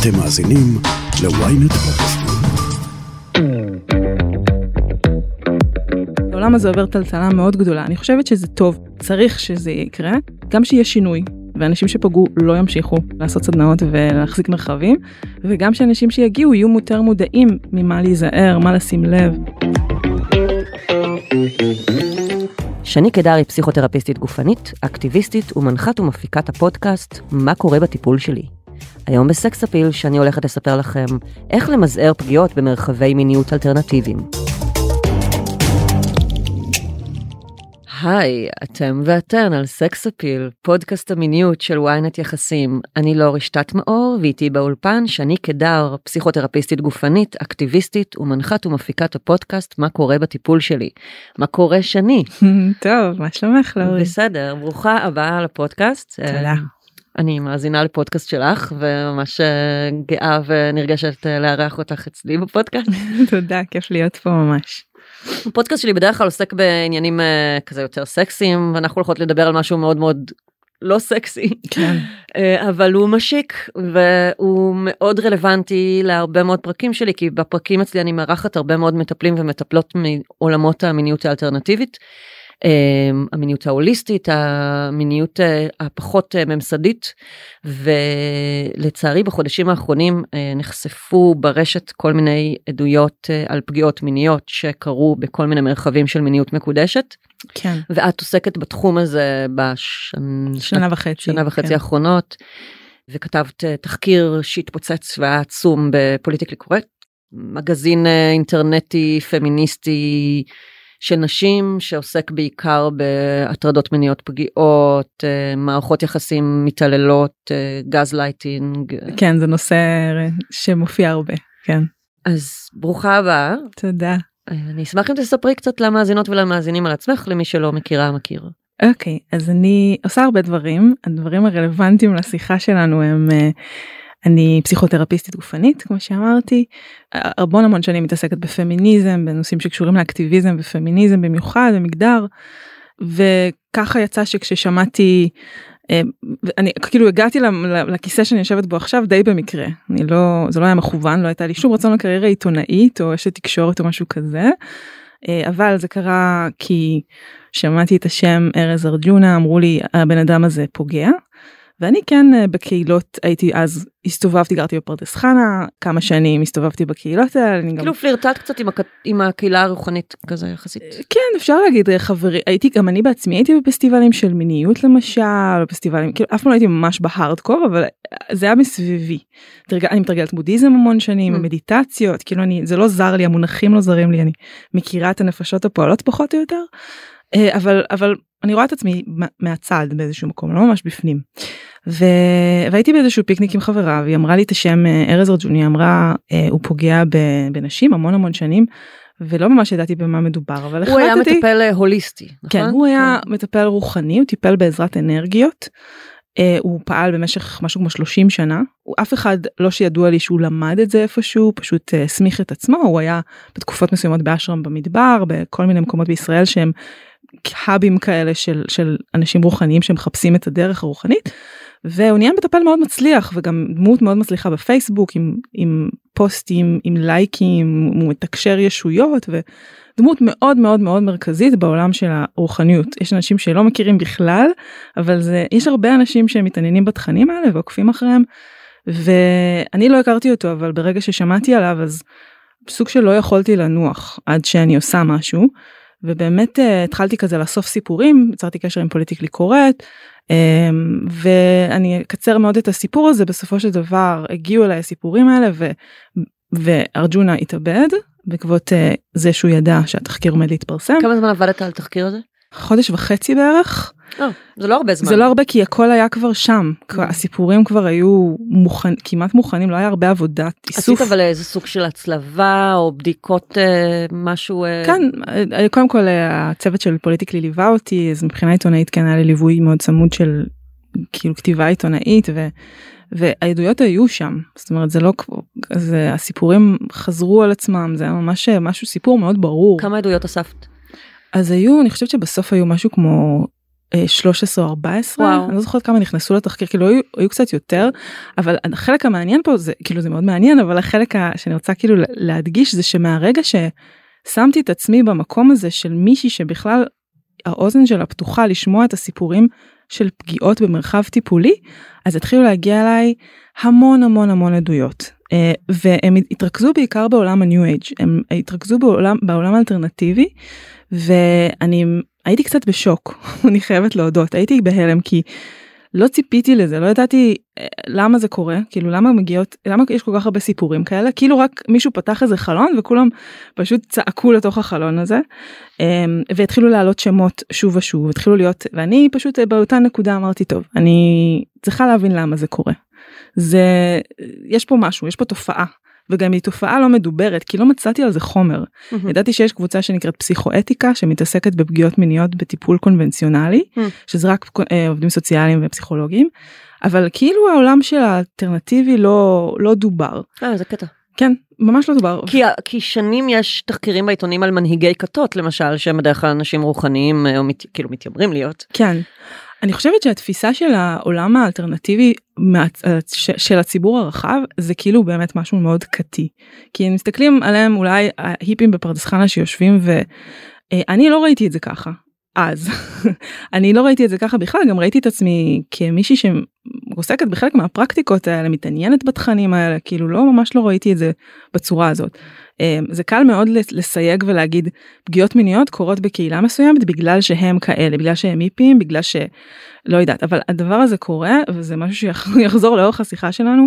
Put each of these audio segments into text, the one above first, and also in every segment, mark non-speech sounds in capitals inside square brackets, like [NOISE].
אתם מאזינים ל-ynet. העולם הזה עובר טלטלה מאוד גדולה, אני חושבת שזה טוב, צריך שזה יקרה, גם שיהיה שינוי, ואנשים שפגעו לא ימשיכו לעשות סדנאות ולהחזיק מרחבים, וגם שאנשים שיגיעו יהיו יותר מודעים ממה להיזהר, מה לשים לב. שני קדר היא פסיכותרפיסטית גופנית, אקטיביסטית ומנחת ומפיקת הפודקאסט "מה קורה בטיפול שלי". היום בסקס אפיל שאני הולכת לספר לכם איך למזער פגיעות במרחבי מיניות אלטרנטיביים. היי, אתם ואתן על סקס אפיל, פודקאסט המיניות של ynet יחסים. אני לא רשתת מאור, ואיתי באולפן שני קדר, פסיכותרפיסטית גופנית, אקטיביסטית ומנחת ומפיקת הפודקאסט מה קורה בטיפול שלי. מה קורה שני? [LAUGHS] טוב, מה שלומך לאורי? בסדר, ברוכה הבאה לפודקאסט. תודה. אני מאזינה לפודקאסט שלך וממש אה, גאה ונרגשת אה, לארח אותך אצלי בפודקאסט. [LAUGHS] תודה, כיף להיות פה ממש. הפודקאסט שלי בדרך כלל עוסק בעניינים אה, כזה יותר סקסיים ואנחנו הולכות לדבר על משהו מאוד מאוד לא סקסי כן. [LAUGHS] אבל הוא משיק והוא מאוד רלוונטי להרבה מאוד פרקים שלי כי בפרקים אצלי אני מארחת הרבה מאוד מטפלים ומטפלות מעולמות המיניות האלטרנטיבית. אה, המיניות ההוליסטית המיניות אה, הפחות אה, ממסדית ולצערי בחודשים האחרונים אה, נחשפו ברשת כל מיני עדויות על פגיעות מיניות שקרו בכל מיני מרחבים של מיניות מקודשת כן. ואת עוסקת בתחום הזה בשנה שנה וחצי. שנה וחצי כן. האחרונות וכתבת תחקיר שהתפוצץ והיה עצום בפוליטיקלי קורקט מגזין אינטרנטי פמיניסטי של נשים שעוסק בעיקר בהטרדות מיניות פגיעות אה, מערכות יחסים מתעללות אה, גז לייטינג כן, זה נושא שמופיע הרבה, כן. אז ברוכה הבאה תודה. אה, אני אשמח אם תספרי קצת למאזינות ולמאזינים על עצמך למי שלא מכירה מכיר. אוקיי, אז אני עושה הרבה דברים, הדברים הרלוונטיים לשיחה שלנו הם, אה, אני פסיכותרפיסטית גופנית, כמו שאמרתי, המון המון שנים מתעסקת בפמיניזם, בנושאים שקשורים לאקטיביזם ופמיניזם במיוחד, במגדר, וככה יצא שכששמעתי, אה, אני כאילו הגעתי לכיסא שאני יושבת בו עכשיו די במקרה, אני לא, זה לא היה מכוון, לא הייתה לי שום רצון לקריירה עיתונאית או אשת תקשורת או משהו כזה. אה, אבל זה קרה כי שמעתי את השם ארז ארג'ונה אמרו לי הבן אדם הזה פוגע. ואני כן אה, בקהילות הייתי אז הסתובבתי גרתי בפרדס חנה כמה שנים הסתובבתי בקהילות האלה. אני גם... כאילו פלירטט קצת עם, הק... עם הקהילה הרוחנית כזה יחסית. כן אפשר להגיד אה, חברי הייתי גם אני בעצמי הייתי בפסטיבלים של מיניות למשל בפסטיבלים כאילו אף פעם לא הייתי ממש בהארדקור אבל אה, זה היה מסביבי. תרג... אני מתרגלת בודהיזם המון שנים Mm. מדיטציות כאילו אני זה לא זר לי המונחים לא זרים לי אני מכירה את הנפשות הפועלות פחות או יותר. אה, אבל אבל אני רואה את עצמי מה- מהצד באיזשהו מקום לא ממש בפנים. ו... והייתי באיזשהו פיקניק עם חברה והיא אמרה לי את השם אה, ארז ארג'וני אמרה אה, הוא פוגע. בנשים המון המון שנים ולא ממש ידעתי במה מדובר אבל הוא היה החלטתי מטפל אה, הוליסטי. נכון? כן הוא היה מטפל רוחני הוא טיפל בעזרת אנרגיות. אה, הוא פעל במשך משהו כמו 30 שנה הוא אף אחד לא שידוע לי שהוא למד את זה איפשהו פשוט הסמיך את עצמו הוא היה בתקופות מסוימות באשרם במדבר בכל מיני מקומות בישראל שהם האבים כאלה של של אנשים רוחניים שמחפשים את הדרך הרוחנית. והוא נהיה מטפל מאוד מצליח וגם דמות מאוד מצליחה בפייסבוק עם, עם פוסטים עם לייקים הוא מתקשר ישויות ודמות מאוד מאוד מאוד מרכזית בעולם של הרוחניות יש אנשים שלא מכירים בכלל אבל זה יש הרבה אנשים שמתעניינים בתכנים האלה ועוקפים אחריהם ואני לא הכרתי אותו אבל ברגע ששמעתי עליו אז סוג שלא יכולתי לנוח עד שאני עושה משהו ובאמת uh, התחלתי כזה לאסוף סיפורים יצרתי קשר עם פוליטיקלי קורט um, ואני אקצר מאוד את הסיפור הזה בסופו של דבר הגיעו אליי הסיפורים האלה ו, וארג'ונה התאבד בעקבות uh, זה שהוא ידע שהתחקיר עומד להתפרסם כמה זמן עבדת על התחקיר הזה? חודש וחצי בערך לא, זה לא הרבה זמן. זה לא הרבה כי הכל היה כבר שם כבר- הסיפורים כבר היו מוכן כמעט מוכנים לא היה הרבה עבודת איסוף. עשית אבל איזה סוג של הצלבה או בדיקות אה, משהו אה, כן, אה, קודם כל אה, הצוות של פוליטיקלי ליווה אותי, אז מבחינה עיתונאית כן היה לי ליווי מאוד צמוד של כאילו כתיבה עיתונאית ו... והעדויות היו שם זאת אומרת זה לא כמו- זה הסיפורים חזרו על עצמם זה היה ממש משהו סיפור מאוד ברור כמה עדויות אספת? אז היו אני חושבת שבסוף היו משהו כמו אה, 13 או 14 וואו. אני לא זוכרת כמה נכנסו לתחקיר כאילו היו, היו קצת יותר אבל החלק המעניין פה זה כאילו זה מאוד מעניין אבל החלק ה- שאני רוצה כאילו להדגיש זה שמהרגע ששמתי את עצמי במקום הזה של מישהי שבכלל האוזן שלה פתוחה לשמוע את הסיפורים של פגיעות במרחב טיפולי אז התחילו להגיע אליי המון המון המון עדויות והם התרכזו בעיקר בעולם הניו אייג' הם התרכזו בעולם בעולם האלטרנטיבי ואני הייתי קצת בשוק [LAUGHS] אני חייבת להודות. הייתי בהלם כי לא ציפיתי לזה לא ידעתי אה, למה זה קורה כאילו למה מגיעות למה יש כל כך הרבה סיפורים כאלה? כאילו רק מישהו פתח איזה חלון וכולם פשוט צעקו לתוך החלון הזה אמ, והתחילו לעלות שמות שוב ושוב התחילו להיות ואני פשוט אה, באותה נקודה אמרתי טוב אני צריכה להבין למה זה קורה זה יש פה משהו יש פה תופעה וגם היא תופעה לא מדוברת כי לא מצאתי על זה חומר מהמם. ידעתי שיש קבוצה שנקראת פסיכואתיקה שמתעסקת בפגיעות מיניות בטיפול קונבנציונלי Mm. שזה רק אה, עובדים סוציאליים ופסיכולוגים אבל כאילו העולם של האלטרנטיבי לא לא דובר אה, זה קטע. כן ממש לא דובר כי, כי שנים יש תחקירים בעיתונים על מנהיגי כתות למשל שהם בדרך כלל אנשים רוחניים אה, או מת, כאילו מתיימרים להיות. כן. אני חושבת שהתפיסה של העולם האלטרנטיבי של הציבור הרחב זה כאילו באמת משהו מאוד כתי. כי אם מסתכלים עליהם אולי ההיפים בפרדס חנה שיושבים ואני לא ראיתי את זה ככה. אז [LAUGHS] אני לא ראיתי את זה ככה בכלל גם ראיתי את עצמי כמישהי שעוסקת בחלק מהפרקטיקות האלה מתעניינת בתכנים האלה כאילו לא ממש לא ראיתי את זה בצורה הזאת. אה, זה קל מאוד לס- לסייג ולהגיד פגיעות מיניות קורות בקהילה מסוימת בגלל שהם כאלה בגלל שהם היפים בגלל שלא יודעת אבל הדבר הזה קורה וזה משהו שיחזור [LAUGHS] לאורך השיחה שלנו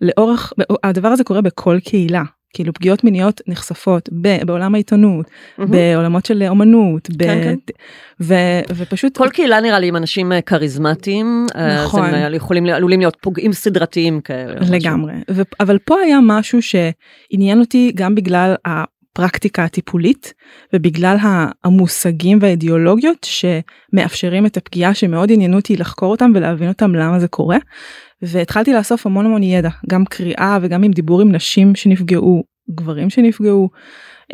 לאורך הדבר הזה קורה בכל קהילה כאילו פגיעות מיניות נחשפות ב- בעולם העיתונות מהמם. בעולמות של אומנות ב- כן, כן. ו- ופשוט כל קהילה נראה לי עם אנשים אה, כריזמטיים, נכון. אז הם אה, יכולים, עלולים להיות פוגעים סדרתיים כאלה. לגמרי ו- אבל פה היה משהו שעניין אותי גם בגלל הפרקטיקה הטיפולית ובגלל המושגים והאידיאולוגיות שמאפשרים את הפגיעה שמאוד עניינו אותי לחקור אותם ולהבין אותם למה זה קורה. והתחלתי לאסוף המון המון ידע גם קריאה וגם עם דיבור עם נשים שנפגעו גברים שנפגעו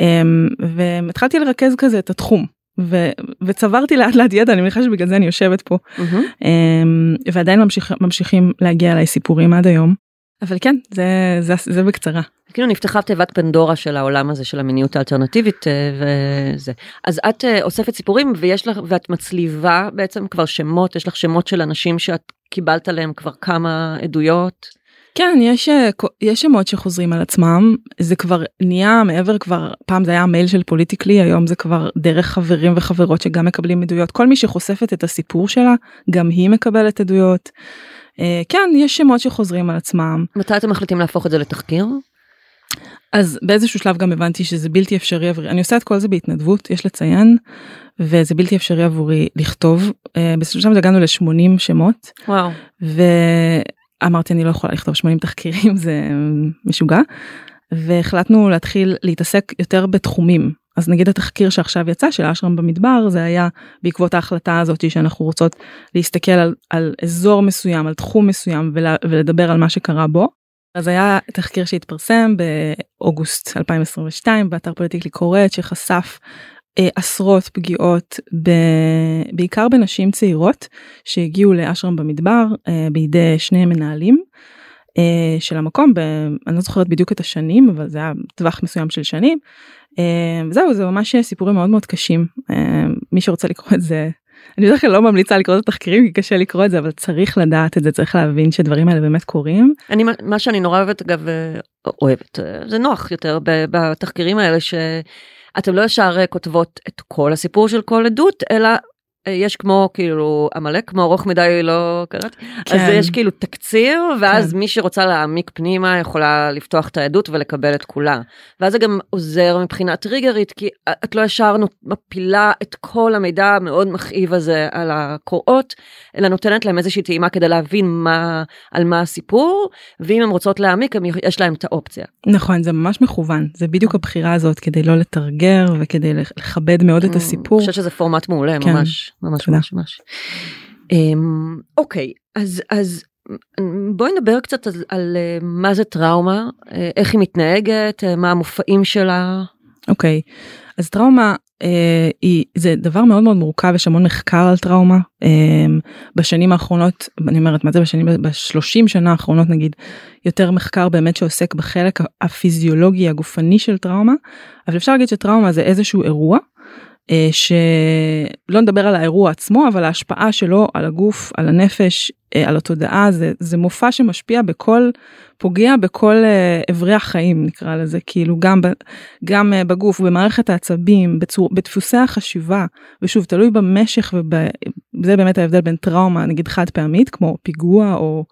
אמ, והתחלתי לרכז כזה את התחום. ו- וצברתי לאט לאט ידע אני מניחה שבגלל זה אני יושבת פה מהמם. אמ, ועדיין ממשיך, ממשיכים להגיע אליי סיפורים עד היום. אבל כן זה זה זה בקצרה. כאילו נפתחה תיבת פנדורה של העולם הזה של המיניות האלטרנטיבית אה, וזה. אז את אה, אוספת סיפורים ויש לך, ואת מצליבה בעצם כבר שמות, יש לך שמות של אנשים שאת קיבלת עליהם כבר כמה עדויות. כן יש אה, יש שמות שחוזרים על עצמם זה כבר נהיה מעבר כבר פעם זה היה מייל של פוליטיקלי היום זה כבר דרך חברים וחברות שגם מקבלים עדויות כל מי שחושפת את הסיפור שלה גם היא מקבלת עדויות. אה, כן יש שמות שחוזרים על עצמם. מתי אתם מחליטים להפוך את זה לתחקיר? אז באיזשהו שלב גם הבנתי שזה בלתי אפשרי עבורי אני עושה את כל זה בהתנדבות יש לציין וזה בלתי אפשרי עבורי לכתוב. אה, בסופו של דבר הגענו ל-80 שמות. וואו. ואמרתי אני לא יכולה לכתוב 80 תחקירים זה משוגע. והחלטנו להתחיל להתעסק יותר בתחומים אז נגיד התחקיר שעכשיו יצא של אשרם במדבר זה היה בעקבות ההחלטה הזאת שאנחנו רוצות להסתכל על, על אזור מסוים על תחום מסוים ולה, ולדבר על מה שקרה בו. אז היה תחקיר שהתפרסם באוגוסט 2022 באתר פוליטיקלי קורט שחשף אה, עשרות פגיעות ב... בעיקר בנשים צעירות שהגיעו לאשרם במדבר אה, בידי שני מנהלים אה, של המקום ב... אני לא זוכרת בדיוק את השנים אבל זה היה טווח מסוים של שנים. אה, זהו זה ממש סיפורים מאוד מאוד קשים אה, מי שרוצה לקרוא את זה. אני בדרך כלל לא ממליצה לקרוא את התחקירים כי קשה לקרוא את זה אבל צריך לדעת את זה צריך להבין שדברים האלה באמת קורים. אני מה שאני נורא אוהבת אגב אה, אוהבת אה, זה נוח יותר בתחקירים האלה שאתם לא ישר אה, כותבות את כל הסיפור של כל עדות אלא יש כמו כאילו עמלק כמו ארוך מדי לא קראתי אז כן. יש כאילו תקציר ואז כן. מי שרוצה להעמיק פנימה יכולה לפתוח את העדות ולקבל את כולה ואז זה גם עוזר מבחינה טריגרית כי את לא ישר מפילה את כל המידע המאוד מכאיב הזה על הקוראות אלא נותנת להם איזושהי טעימה כדי להבין מה על מה הסיפור ואם הן רוצות להעמיק הם יש להם את האופציה. נכון זה ממש מכוון זה בדיוק הבחירה הזאת כדי לא לתרגר וכדי לכבד מאוד את הסיפור. אני חושבת שזה פורמט מעולה כן. ממש ממש. ממש ממש. אמ, אוקיי אז אז בואי נדבר קצת על, על אה, מה זה טראומה אה, איך היא מתנהגת אה, מה המופעים שלה. אוקיי אז טראומה אה, היא, זה דבר מאוד מאוד מורכב, יש המון מחקר על טראומה. אה, בשנים האחרונות, אני אומרת, מה זה בשנים, בשלושים שנה האחרונות נגיד, יותר מחקר באמת שעוסק בחלק הפיזיולוגי הגופני של טראומה, אבל אפשר להגיד שטראומה זה איזשהו אירוע. אה, שלא נדבר על האירוע עצמו אבל ההשפעה שלו על הגוף על הנפש אה, על התודעה זה זה מופע שמשפיע בכל פוגע בכל אברי אה, החיים נקרא לזה. כאילו גם גם בגוף במערכת העצבים בצור, בדפוסי החשיבה ושוב תלוי במשך וזה באמת ההבדל בין טראומה נגיד חד פעמית כמו פיגוע או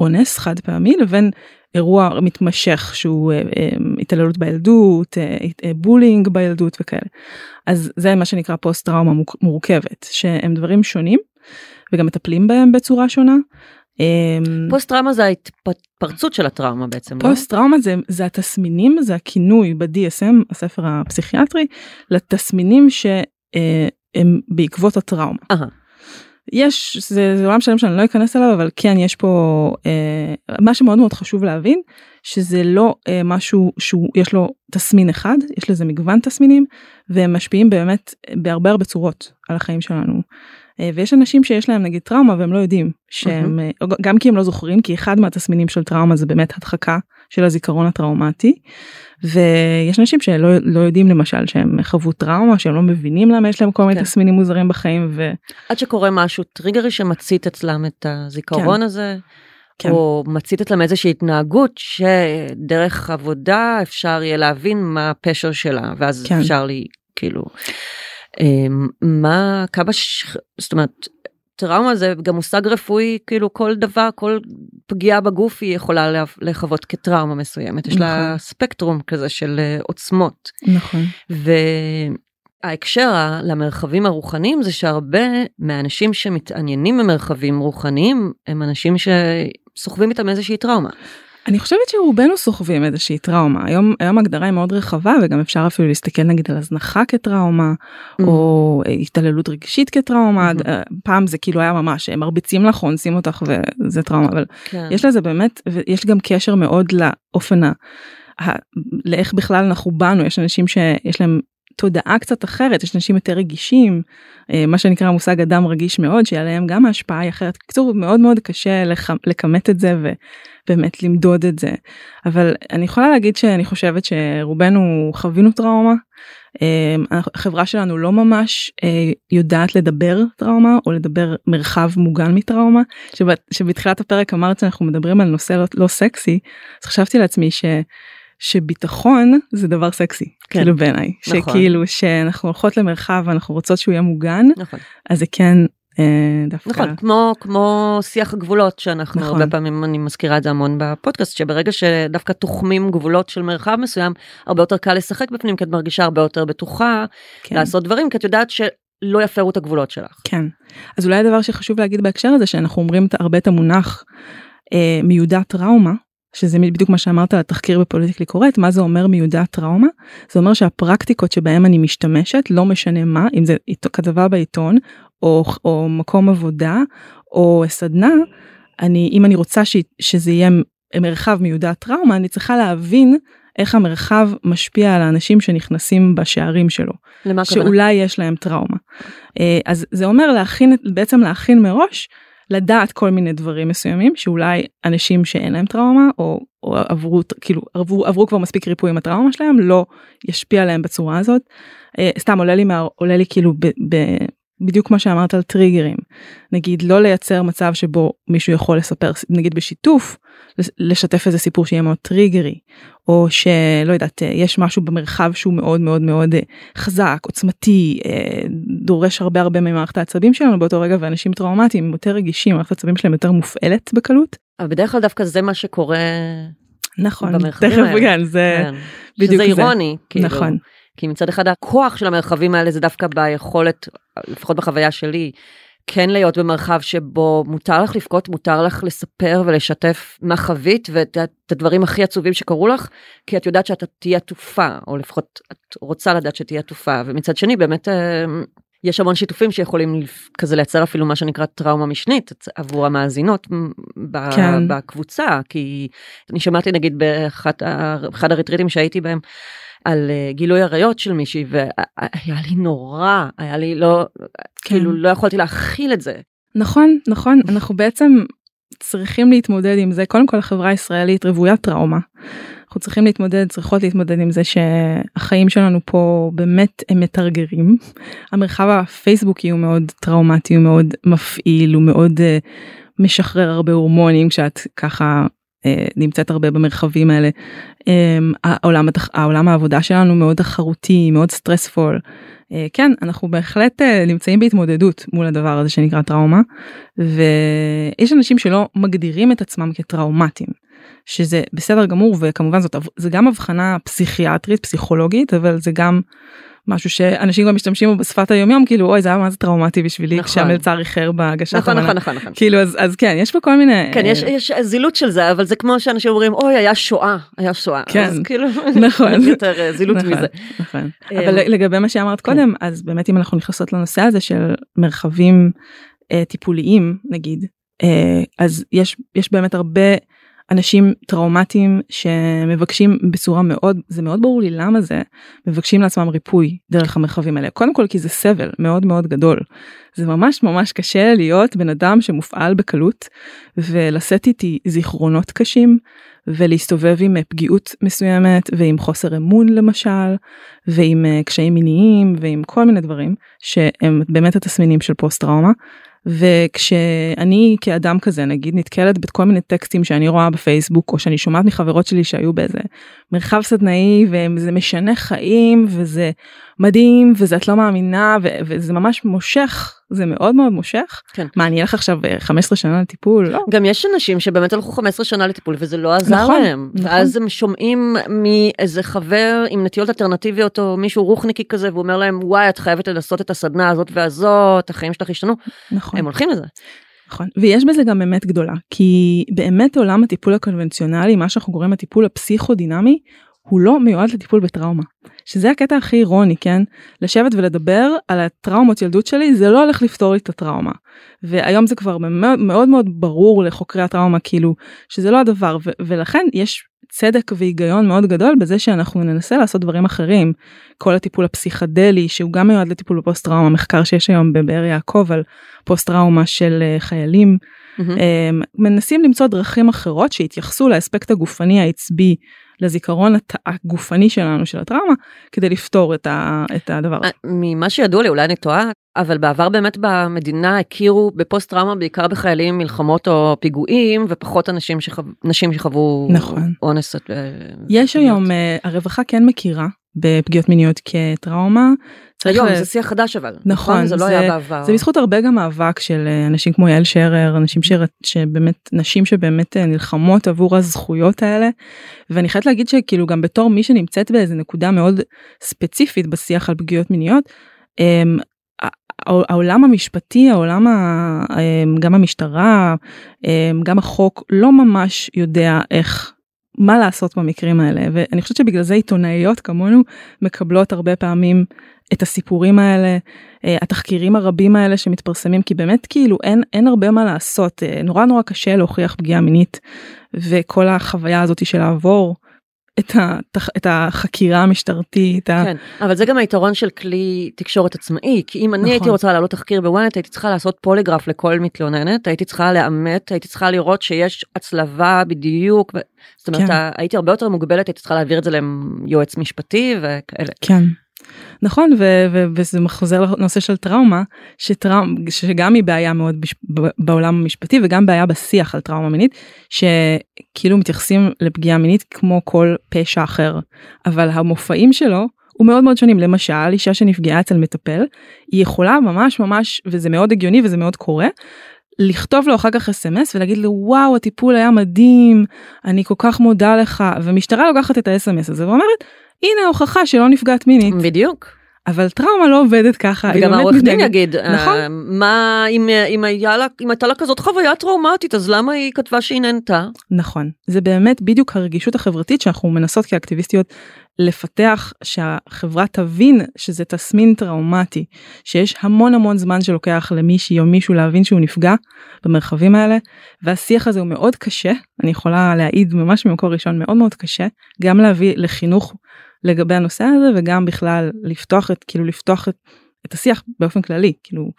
אונס חד פעמי לבין אירוע מתמשך שהוא אה, אה, התעללות בילדות, אה, bullying בילדות וכאלה. אז זה מה שנקרא פוסט טראומה מורכבת, שהם דברים שונים וגם מטפלים בהם בצורה שונה. פוסט טראומה זה ההתפרצות של הטראומה בעצם. לא? פוסט טראומה זה, זה התסמינים, זה הכינוי ב-DSM, הספר הפסיכיאטרי, לתסמינים שהם בעקבות הטראומה. אהה. יש זה, זה עולם שלם שאני לא אכנס אליו אבל כן יש פה אה, מה שמאוד מאוד חשוב להבין שזה לא אה, משהו שהוא יש לו תסמין אחד יש לזה מגוון תסמינים והם משפיעים באמת בהרבה הרבה צורות על החיים שלנו. אה, ויש אנשים שיש להם נגיד טראומה והם לא יודעים שהם mm-hmm. גם כי הם לא זוכרים כי אחד מהתסמינים של טראומה זה באמת הדחקה של הזיכרון הטראומטי. ויש אנשים שלא לא יודעים למשל שהם חוו טראומה שהם לא מבינים למה יש להם כל מיני כן. תסמינים מוזרים בחיים ו... עד שקורה משהו טריגרי שמצית אצלם את הזיכרון כן. הזה. כן. או מצית אצלם איזושהי התנהגות שדרך עבודה אפשר יהיה להבין מה הפשר שלה ואז כן. אפשר לי כאילו אמ, מה כמה ש... זאת אומרת טראומה זה גם מושג רפואי כאילו כל דבר כל פגיעה בגוף היא יכולה לחוות כטראומה מסוימת נכון. יש לה נכון. ספקטרום כזה של אה, עוצמות. נכון. וההקשר למרחבים הרוחניים זה שהרבה מהאנשים שמתעניינים במרחבים רוחניים הם אנשים שסוחבים איתם איזושהי טראומה. אני חושבת שרובנו סוחבים איזושהי טראומה היום היום הגדרה היא מאוד רחבה וגם אפשר אפילו להסתכל נגיד על הזנחה כטראומה mm-hmm. או התעללות רגשית כטראומה mm-hmm. פעם זה כאילו היה ממש הם מרביצים לך אונסים אותך וזה טראומה אבל כן. יש לזה באמת ויש גם קשר מאוד לאופן ה... לאיך בכלל אנחנו באנו יש אנשים שיש להם תודעה קצת אחרת יש אנשים יותר רגישים אה, מה שנקרא מושג אדם רגיש מאוד שעליהם גם ההשפעה היא אחרת קצור מאוד מאוד קשה לכמת את זה ובאמת למדוד את זה אבל אני יכולה להגיד שאני חושבת שרובנו חווינו טראומה. אה, החברה שלנו לא ממש אה, יודעת לדבר טראומה או לדבר מרחב מוגן מטראומה שבתחילת הפרק אמרת שאנחנו מדברים על נושא לא, לא סקסי אז חשבתי לעצמי ש. שביטחון זה דבר סקסי כן. כאילו בעיניי נכון. שכאילו שאנחנו הולכות למרחב ואנחנו רוצות שהוא יהיה מוגן נכון. אז זה כן דווקא נכון כמו כמו שיח הגבולות שאנחנו נכון. הרבה פעמים אני מזכירה את זה המון בפודקאסט שברגע שדווקא תוחמים גבולות של מרחב מסוים הרבה יותר קל לשחק בפנים כי את מרגישה הרבה יותר בטוחה כן. לעשות דברים כי את יודעת שלא יפרו את הגבולות שלך. כן אז אולי הדבר שחשוב להגיד בהקשר הזה שאנחנו אומרים הרבה את המונח אה, מיודע טראומה שזה בדיוק מה שאמרת על התחקיר בפוליטיקלי קורט, מה זה אומר מיודע טראומה? זה אומר שהפרקטיקות שבהם אני משתמשת, לא משנה מה, אם זה כתבה בעיתון, או, או מקום עבודה, או סדנה, אני, אם אני רוצה ש, שזה יהיה מרחב מיודע טראומה, אני צריכה להבין איך המרחב משפיע על האנשים שנכנסים בשערים שלו. למה הכוונה? שאולי יש להם טראומה. אה, אז זה אומר להכין, בעצם להכין מראש לדעת כל מיני דברים מסוימים שאולי אנשים שאין להם טראומה או, או עברו כאילו עברו, עברו כבר מספיק ריפוי עם הטראומה שלהם לא ישפיע עליהם בצורה הזאת. אה, סתם עולה לי מה, עולה לי כאילו ב, ב, בדיוק מה שאמרת על טריגרים נגיד לא לייצר מצב שבו מישהו יכול לספר נגיד בשיתוף לשתף איזה סיפור שיהיה מאוד טריגרי או שלא יודעת יש משהו במרחב שהוא מאוד מאוד מאוד אה, חזק עוצמתי אה, דורש הרבה הרבה ממערכת העצבים שלנו באותו רגע ואנשים טראומטיים יותר רגישים מערכת העצבים שלהם יותר מופעלת בקלות. אבל בדרך כלל דווקא זה מה שקורה נכון תכף כן זה כן. בדיוק שזה אירוני כאילו. נכון. כי מצד אחד הכוח של המרחבים האלה זה דווקא ביכולת, לפחות בחוויה שלי, כן להיות במרחב שבו מותר לך לבכות, מותר לך לספר ולשתף מה חווית ואת הדברים הכי עצובים שקרו לך, כי את יודעת שאתה תהיה עטופה, או לפחות את רוצה לדעת שתהיה עטופה, ומצד שני באמת אה, יש המון שיתופים שיכולים כזה לייצר אפילו מה שנקרא טראומה משנית עבור המאזינות כן. בקבוצה, כי אני שמעתי נגיד באחד הריטריטים שהייתי בהם, על uh, גילוי עריות של מישהי והיה לי נורא היה לי לא כן. כאילו לא יכולתי להכיל את זה. נכון נכון אנחנו בעצם צריכים להתמודד עם זה קודם כל החברה הישראלית רוויית טראומה. אנחנו צריכים להתמודד צריכות להתמודד עם זה שהחיים שלנו פה באמת הם מתרגרים. המרחב הפייסבוקי הוא מאוד טראומטי הוא מאוד מפעיל הוא מאוד uh, משחרר הרבה הורמונים כשאת ככה נמצאת הרבה במרחבים האלה. Um, העולם, העולם העבודה שלנו מאוד תחרותי מאוד סטרספול. Uh, כן אנחנו בהחלט נמצאים בהתמודדות מול הדבר הזה שנקרא טראומה ויש אנשים שלא מגדירים את עצמם כטראומטיים. שזה בסדר גמור וכמובן זאת זה גם הבחנה פסיכיאטרית פסיכולוגית אבל זה גם משהו שאנשים גם משתמשים בו בשפת היומיום כאילו אוי זה היה מה זה טראומטי בשבילי נכון. כשהמלצר איחר בהגשת נכון המנה. נכון נכון נכון. כאילו אז אז כן יש פה כל מיני כן יש אה, יש זילות של זה אבל זה כמו שאנשים אומרים אוי היה שואה היה שואה. כן. אז כאילו [LAUGHS] נכון. יותר אה, זילות נכון, מזה. נכון. אה, אבל לגבי מה שאמרת קודם אז באמת אם אנחנו נכנסות לנושא הזה של מרחבים אה, טיפוליים נגיד אה, אז יש יש באמת הרבה אנשים טראומטיים שמבקשים בצורה מאוד זה מאוד ברור לי למה זה מבקשים לעצמם ריפוי דרך המרחבים האלה קודם כל כי זה סבל מאוד מאוד גדול זה ממש ממש קשה להיות בן אדם שמופעל בקלות ולשאת איתי זיכרונות קשים ולהסתובב עם פגיעות מסוימת ועם חוסר אמון למשל ועם אה, קשיים מיניים ועם כל מיני דברים שהם באמת התסמינים של פוסט טראומה. וכשאני כאדם כזה נגיד נתקלת בכל מיני טקסטים שאני רואה בפייסבוק או שאני שומעת מחברות שלי שהיו באיזה מרחב סדנאי וזה משנה חיים וזה מדהים וזה את לא מאמינה ו- וזה ממש מושך זה מאוד מאוד מושך כן. מה אני אלך עכשיו אה, 15 שנה לטיפול לא גם יש אנשים שבאמת הלכו 15 שנה לטיפול וזה לא עזר נכון, להם. נכון. ואז הם שומעים מאיזה חבר עם נטיות אלטרנטיביות או מישהו רוחניקי כזה והוא אומר להם וואי את חייבת לנסות את הסדנה הזאת והזאת החיים שלך השתנו. נכון. הם הולכים לזה. נכון ויש בזה גם אמת גדולה כי באמת עולם הטיפול הקונבנציונלי מה שאנחנו קוראים הטיפול הפסיכודינמי הוא לא מיועד לטיפול בטראומה. שזה הקטע הכי אירוני כן לשבת ולדבר על הטראומות ילדות שלי זה לא הולך לפתור לי את הטראומה. והיום זה כבר מאוד מאוד מאוד ברור לחוקרי הטראומה כאילו שזה לא הדבר ו- ולכן יש צדק והיגיון מאוד גדול בזה שאנחנו ננסה לעשות דברים אחרים. כל הטיפול הפסיכדלי שהוא גם מיועד לטיפול בפוסט טראומה מחקר שיש היום בבאר יעקב על פוסט טראומה של אה, חיילים. הם מנסים למצוא דרכים אחרות שהתייחסו לאספקט הגופני העצבי לזיכרון הגופני שלנו של הטראומה כדי לפתור את, ה, את הדבר הזה. ממה שידוע לי אולי אני טועה אבל בעבר באמת במדינה הכירו בפוסט טראומה בעיקר בחיילים מלחמות או פיגועים ופחות אנשים שחו... נשים שחוו נכון. אונס. אה, יש. היום אה, הרווחה כן מכירה בפגיעות מיניות כטראומה. היום זה שיח חדש אבל נכון, זה לא היה בעבר. זה בזכות הרבה גם מאבק של אה, אנשים כמו יעל שרר אנשים. שבאמת נשים שבאמת אה, נלחמות עבור הזכויות האלה ואני חייבת להגיד שכאילו גם בתור מי שנמצאת באיזה נקודה מאוד ספציפית בשיח על פגיעות מיניות. אמ, העולם המשפטי העולם ה- אמ, גם המשטרה אמ, גם החוק לא ממש יודע איך מה לעשות במקרים האלה ואני חושבת שבגלל זה עיתונאיות כמונו מקבלות הרבה פעמים את הסיפורים האלה אה, התחקירים הרבים האלה שמתפרסמים כי באמת כאילו אין אין הרבה מה לעשות אה, נורא נורא קשה להוכיח פגיעה מינית וכל החוויה הזאת של לעבור את, התח, את החקירה המשטרתית. ה- כן, אבל זה גם היתרון של כלי תקשורת עצמאי, כי אם אני נכון. הייתי רוצה להעלות תחקיר בוויינט, הייתי צריכה לעשות פוליגרף לכל מתלוננת, הייתי צריכה לאמת, הייתי צריכה לראות שיש הצלבה בדיוק, ו... זאת אומרת, כן. ה- הייתי הרבה יותר מוגבלת, הייתי צריכה להעביר את זה ליועץ משפטי וכאלה. כן. נכון ו- ו- וזה חוזר לנושא של טראומה שטראומ שגם היא בעיה מאוד בש- בעולם המשפטי וגם בעיה בשיח על טראומה מינית שכאילו מתייחסים לפגיעה מינית כמו כל פשע אחר אבל המופעים שלו הוא מאוד מאוד שונים למשל אישה שנפגעה אצל מטפל היא יכולה ממש ממש וזה מאוד הגיוני וזה מאוד קורה. לכתוב לו אחר כך אס.אם.אס ולהגיד לו וואו הטיפול היה מדהים אני כל כך מודה לך ומשטרה לוקחת את האס.אם.אס הזה ואומרת הנה ההוכחה שלא נפגעת מינית בדיוק. אבל טראומה לא עובדת ככה. וגם העורך דין יגיד, נכון. אה, מה אם אם היה לה- אם הייתה לה כזאת חוויה טראומטית, אז למה היא כתבה שהיא נהנתה? נכון זה באמת בדיוק הרגישות החברתית שאנחנו מנסות כאקטיביסטיות לפתח שהחברה תבין שזה תסמין טראומטי שיש המון המון זמן שלוקח למישהי או מישהו להבין שהוא נפגע במרחבים האלה והשיח הזה הוא מאוד קשה אני יכולה להעיד ממש ממקור ראשון מאוד מאוד קשה גם להביא לחינוך לגבי הנושא הזה וגם בכלל לפתוח את כאילו לפתוח את, את השיח באופן כללי כאילו.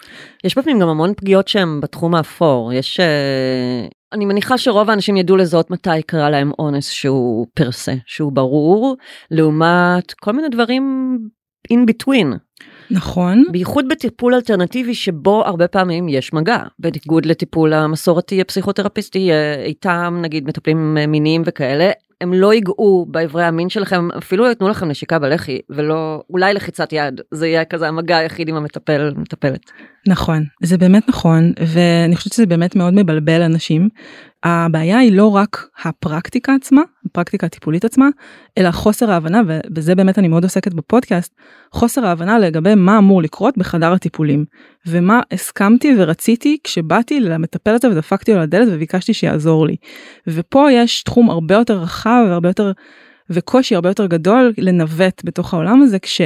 יש בפנים גם המון פגיעות שהן בתחום האפור. יש אה, אני מניחה שרוב האנשים ידעו לזהות מתי יקרה להם אונס שהוא פרסה שהוא ברור לעומת כל מיני דברים in between. נכון. בייחוד בטיפול אלטרנטיבי שבו הרבה פעמים יש מגע בניגוד לטיפול המסורתי הפסיכותרפיסטי אה, איתם נגיד מטפלים אה, מיניים וכאלה הם לא ייגעו באיברי המין שלכם אפילו ייתנו לכם נשיקה בלחי ולא אולי לחיצת יד זה יהיה כזה המגע היחיד עם המטפל מטפלת. נכון זה באמת נכון ואני חושבת שזה באמת מאוד מבלבל אנשים. הבעיה היא לא רק הפרקטיקה עצמה הפרקטיקה הטיפולית עצמה אלא חוסר ההבנה ובזה באמת אני מאוד עוסקת בפודקאסט חוסר ההבנה לגבי מה אמור לקרות בחדר הטיפולים ומה הסכמתי ורציתי כשבאתי למטפל הזה ודפקתי לו לדלת וביקשתי שיעזור לי. ופה יש תחום הרבה יותר רחב והרבה יותר וקושי הרבה יותר גדול לנווט בתוך העולם הזה כש...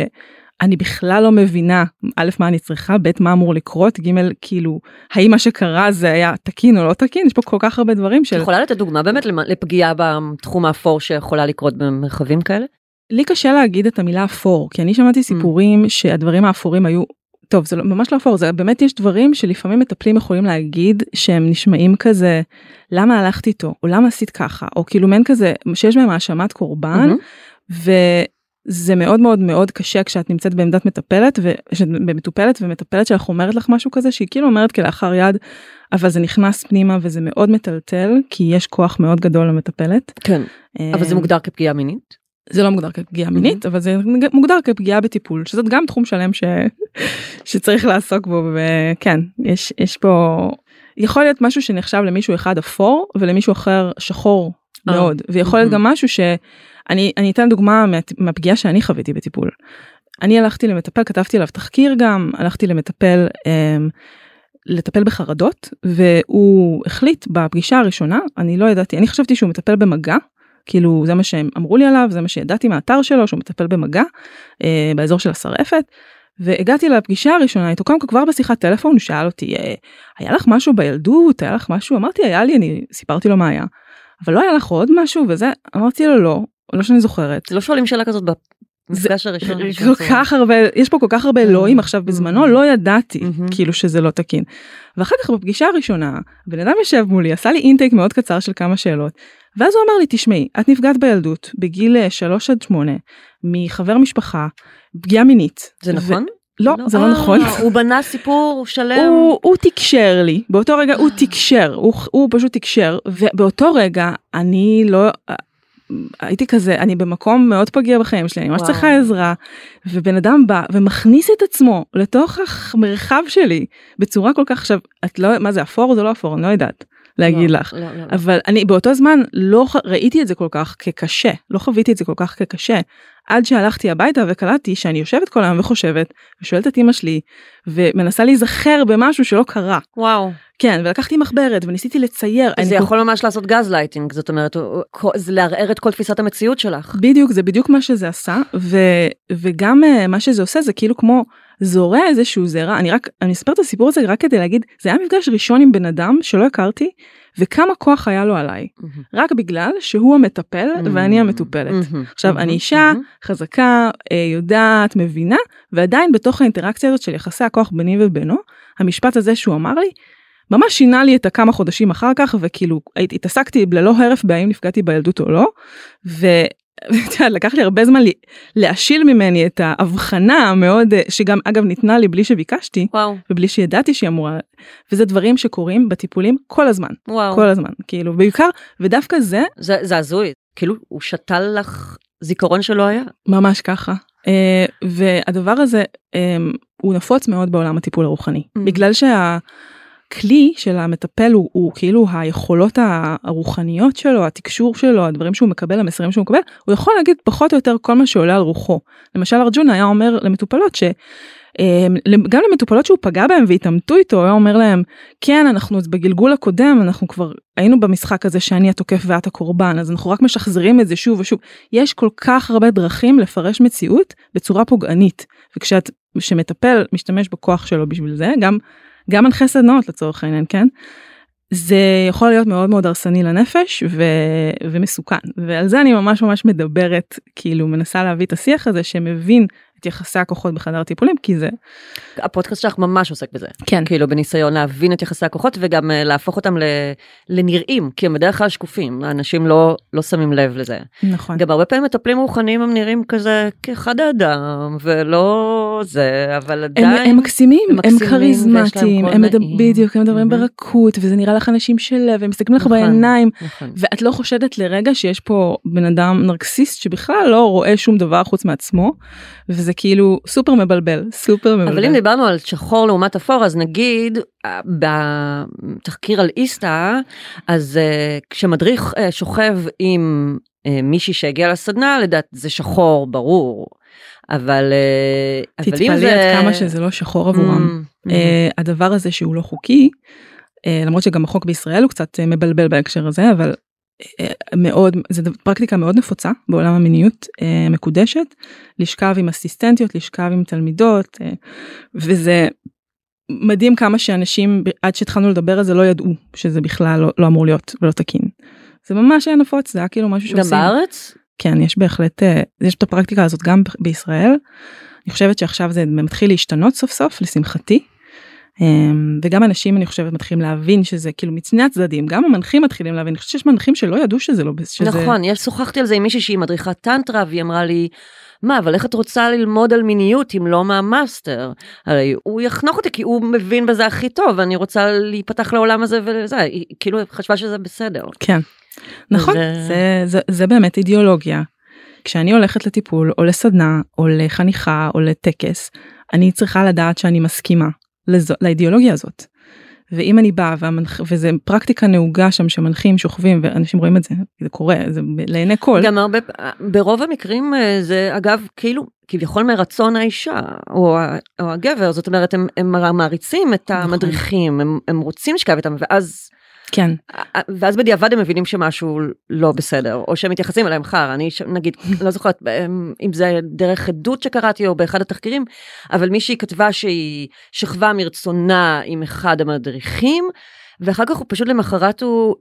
אני בכלל לא מבינה א' מה אני צריכה ב' מה אמור לקרות ג' כאילו האם מה שקרה זה היה תקין או לא תקין יש פה כל כך הרבה דברים של יכולה לתת דוגמה באמת לפגיעה בתחום האפור שיכולה לקרות במרחבים כאלה. לי קשה להגיד את המילה אפור כי אני שמעתי mm. סיפורים. שהדברים האפורים היו טוב זה לא, ממש לא אפור זה באמת יש דברים שלפעמים מטפלים יכולים להגיד שהם נשמעים כזה למה הלכת איתו או למה עשית ככה או כאילו מעין כזה שיש בהם האשמת קורבן. Mm-hmm. זה מאוד מאוד מאוד קשה כשאת נמצאת בעמדת מטפלת ומטופלת ומטפלת שלך אומרת לך משהו כזה שהיא כאילו אומרת כלאחר יד אבל זה נכנס פנימה וזה מאוד מטלטל כי יש כוח מאוד גדול למטפלת. כן אבל זה אמ, מוגדר כפגיעה מינית? זה לא מוגדר כפגיעה מינית אבל זה מוגדר כפגיעה בטיפול שזאת גם תחום שלם ש... [LAUGHS] שצריך לעסוק בו וכן יש יש פה יכול להיות משהו שנחשב למישהו אחד אפור ולמישהו אחר שחור אה, מאוד ויכול להיות גם משהו ש... אני, אני אתן דוגמה מה, מהפגיעה שאני חוויתי בטיפול. אני הלכתי למטפל, כתבתי עליו תחקיר גם, הלכתי למטפל אמ, לטפל בחרדות, והוא החליט בפגישה הראשונה, אני לא ידעתי, אני חשבתי שהוא מטפל במגע, כאילו זה מה שהם אמרו לי עליו, זה מה שידעתי מהאתר שלו, שהוא מטפל במגע, אה, באזור של השרעפת. והגעתי לפגישה הראשונה איתו, קודם כל כבר בשיחת טלפון הוא שאל אותי, אה, היה לך משהו בילדות, היה לך משהו? אמרתי, היה לי, אני סיפרתי לו מה היה. אבל לא היה לך עוד משהו וזה, אמרתי לו לא, לא שאני זוכרת. לא שואלים שאלה כזאת במפגש הראשון. כל כך הרבה, יש פה כל כך הרבה אלוהים עכשיו בזמנו לא ידעתי כאילו שזה לא תקין. ואחר כך בפגישה הראשונה בן אדם יושב מולי עשה לי אינטייק מאוד קצר של כמה שאלות. ואז הוא אמר לי תשמעי את נפגעת בילדות בגיל 3 עד 8 מחבר משפחה פגיעה מינית. זה נכון? לא, לא, זה לא נכון. הוא בנה סיפור שלם. הוא, הוא תקשר לי, באותו רגע הוא תקשר, הוא, הוא פשוט תקשר, ובאותו רגע אני לא, הייתי כזה אני במקום מאוד פגיע בחיים שלי אני ממש צריכה עזרה ובן אדם בא ומכניס את עצמו לתוך המרחב שלי בצורה כל כך עכשיו את לא מה זה אפור זה לא אפור אני לא יודעת להגיד לא, לך לא, לא, לא. אבל אני באותו זמן לא ראיתי את זה כל כך כקשה לא חוויתי את זה כל כך כקשה עד שהלכתי הביתה וקלטתי שאני יושבת כל היום וחושבת ושואלת את אמא שלי ומנסה להיזכר במשהו שלא קרה. וואו. כן ולקחתי מחברת וניסיתי לצייר. זה יכול ממש לעשות גז לייטינג זאת אומרת זה לערער את כל תפיסת המציאות שלך. בדיוק זה בדיוק מה שזה עשה ו, וגם אה, מה שזה עושה זה כאילו כמו זורע איזשהו זרע אני רק אני אספר את הסיפור הזה רק כדי להגיד זה היה מפגש ראשון עם בן אדם שלא הכרתי וכמה כוח היה לו עליי mm-hmm. רק בגלל שהוא המטפל mm-hmm. ואני המטופלת. Mm-hmm. עכשיו. אני אישה. חזקה אה, יודעת מבינה ועדיין בתוך האינטראקציה הזאת של יחסי הכוח ביני ובינו המשפט הזה שהוא אמר לי ממש שינה לי את הכמה חודשים אחר כך וכאילו התעסקתי ללא הרף בהאם נפגעתי בילדות או לא. ו... לקח לי הרבה זמן להשיל ממני את ההבחנה המאוד שגם אגב ניתנה לי בלי שביקשתי וואו. ובלי שידעתי שהיא אמורה וזה דברים שקורים בטיפולים כל הזמן וואו. כל הזמן כאילו בעיקר ודווקא זה זה, זה הזוי כאילו הוא שתל לך זיכרון שלא היה ממש ככה uh, והדבר הזה um, הוא נפוץ מאוד בעולם הטיפול הרוחני mm. בגלל שה... הכלי של המטפל הוא, הוא כאילו היכולות הרוחניות שלו, התקשור שלו, הדברים שהוא מקבל, המסרים שהוא מקבל, הוא יכול להגיד פחות או יותר כל מה שעולה על רוחו. למשל ארג'ונה היה אומר למטופלות ש... אמ, גם למטופלות שהוא פגע בהם והתעמתו איתו, הוא היה אומר להם, כן, אנחנו בגלגול הקודם, אנחנו כבר היינו במשחק הזה שאני התוקף ואת הקורבן, אז אנחנו רק משחזרים את זה שוב ושוב. יש כל כך הרבה דרכים לפרש מציאות בצורה פוגענית, וכשאת, כשמטפל משתמש בכוח שלו בשביל זה, גם גם מנחה סדנאות לצורך העניין כן? זה יכול להיות מאוד מאוד הרסני לנפש ו... ומסוכן. ועל זה אני ממש ממש מדברת כאילו מנסה להביא את השיח הזה שמבין את יחסי הכוחות בחדר טיפולים כי זה הפודקאסט שלך ממש עוסק בזה. כן כאילו בניסיון להבין את יחסי הכוחות וגם אה, להפוך אותם. לנראים כי הם בדרך כלל שקופים אנשים לא לא שמים לב לזה. נכון גם הרבה פעמים מטפלים רוחניים הם נראים כזה כאחד האדם ולא זה אבל הם, עדיין הם מקסימים, הם הם מקסימים, כריזמטיים, ויש להם הם מדבר, נעים. בדיוק, הם מדברים מהמם. ברכות, וזה נראה לך אנשים של לב, הם מסתכלים לך נכון, בעיניים, נכון. ואת לא חושדת לרגע שיש פה בן אדם נרקסיסט שבכלל לא רואה שום דבר חוץ מעצמו, וזה כאילו סופר מבלבל, סופר מבלבל. אבל אם דיברנו על שחור לעומת אפור אז נגיד אה, בתחקיר על איסתא אז אה, כשמדריך אה, שוכב עם אה, מישהי שהגיעה לסדנה לדעת זה שחור ברור אבל תתפלאי זה עד כמה שזה לא שחור עבורם. Mm, mm. הדבר הזה שהוא לא חוקי, למרות שגם החוק בישראל הוא קצת מבלבל בהקשר הזה, אבל מאוד, זו פרקטיקה מאוד נפוצה בעולם המיניות אה, מקודשת, לשכב עם אסיסטנטיות, לשכב עם תלמידות, אה, וזה מדהים כמה שאנשים עד שהתחלנו לדבר על זה לא ידעו שזה בכלל לא, לא אמור להיות ולא תקין. זה ממש היה נפוץ, זה היה כאילו משהו גם שעושים. בארץ כן, יש בהחלט, אה, יש את הפרקטיקה הזאת גם בישראל. אני חושבת שעכשיו זה מתחיל להשתנות סוף סוף, לשמחתי. אמ, וגם אנשים, אני חושבת, מתחילים להבין שזה כאילו מצני הצדדים, גם המנחים מתחילים להבין, אני חושבת שיש מנחים שלא ידעו שזה לא, שזה... נכון יש שוחחתי על זה עם מישהי שהיא מדריכת טנטרה והיא אמרה לי. מה אבל איך את רוצה ללמוד על מיניות אם לא מהמאסטר הרי הוא יחנוך אותי כי הוא מבין בזה הכי טוב ואני רוצה להיפתח לעולם הזה וזה היא כאילו חשבה שזה בסדר. כן. נכון, זה- זה, זה, זה באמת אידיאולוגיה. כשאני הולכת לטיפול או לסדנה או לחניכה או לטקס, אני צריכה לדעת שאני מסכימה לזו, לאידיאולוגיה הזאת. ואם אני באה והמנח... וזה פרקטיקה נהוגה שם שמנחים שוכבים ואנשים רואים את זה זה קורה זה לעיני כל גם הרבה ברוב המקרים אה, זה אגב כאילו כביכול מרצון האישה או, או הגבר זאת אומרת הם, הם מעריצים את נכון. המדריכים הם, הם רוצים לשכב איתם ואז כן ואז בדיעבד הם מבינים שמשהו לא בסדר או שהם מתייחסים אליהם חר אני נגיד [LAUGHS] לא זוכרת אמ, אם זה דרך עדות שקראתי או באחד התחקירים אבל מישהי כתבה שהיא שכבה מרצונה עם אחד המדריכים ואחר כך הוא פשוט למחרת הוא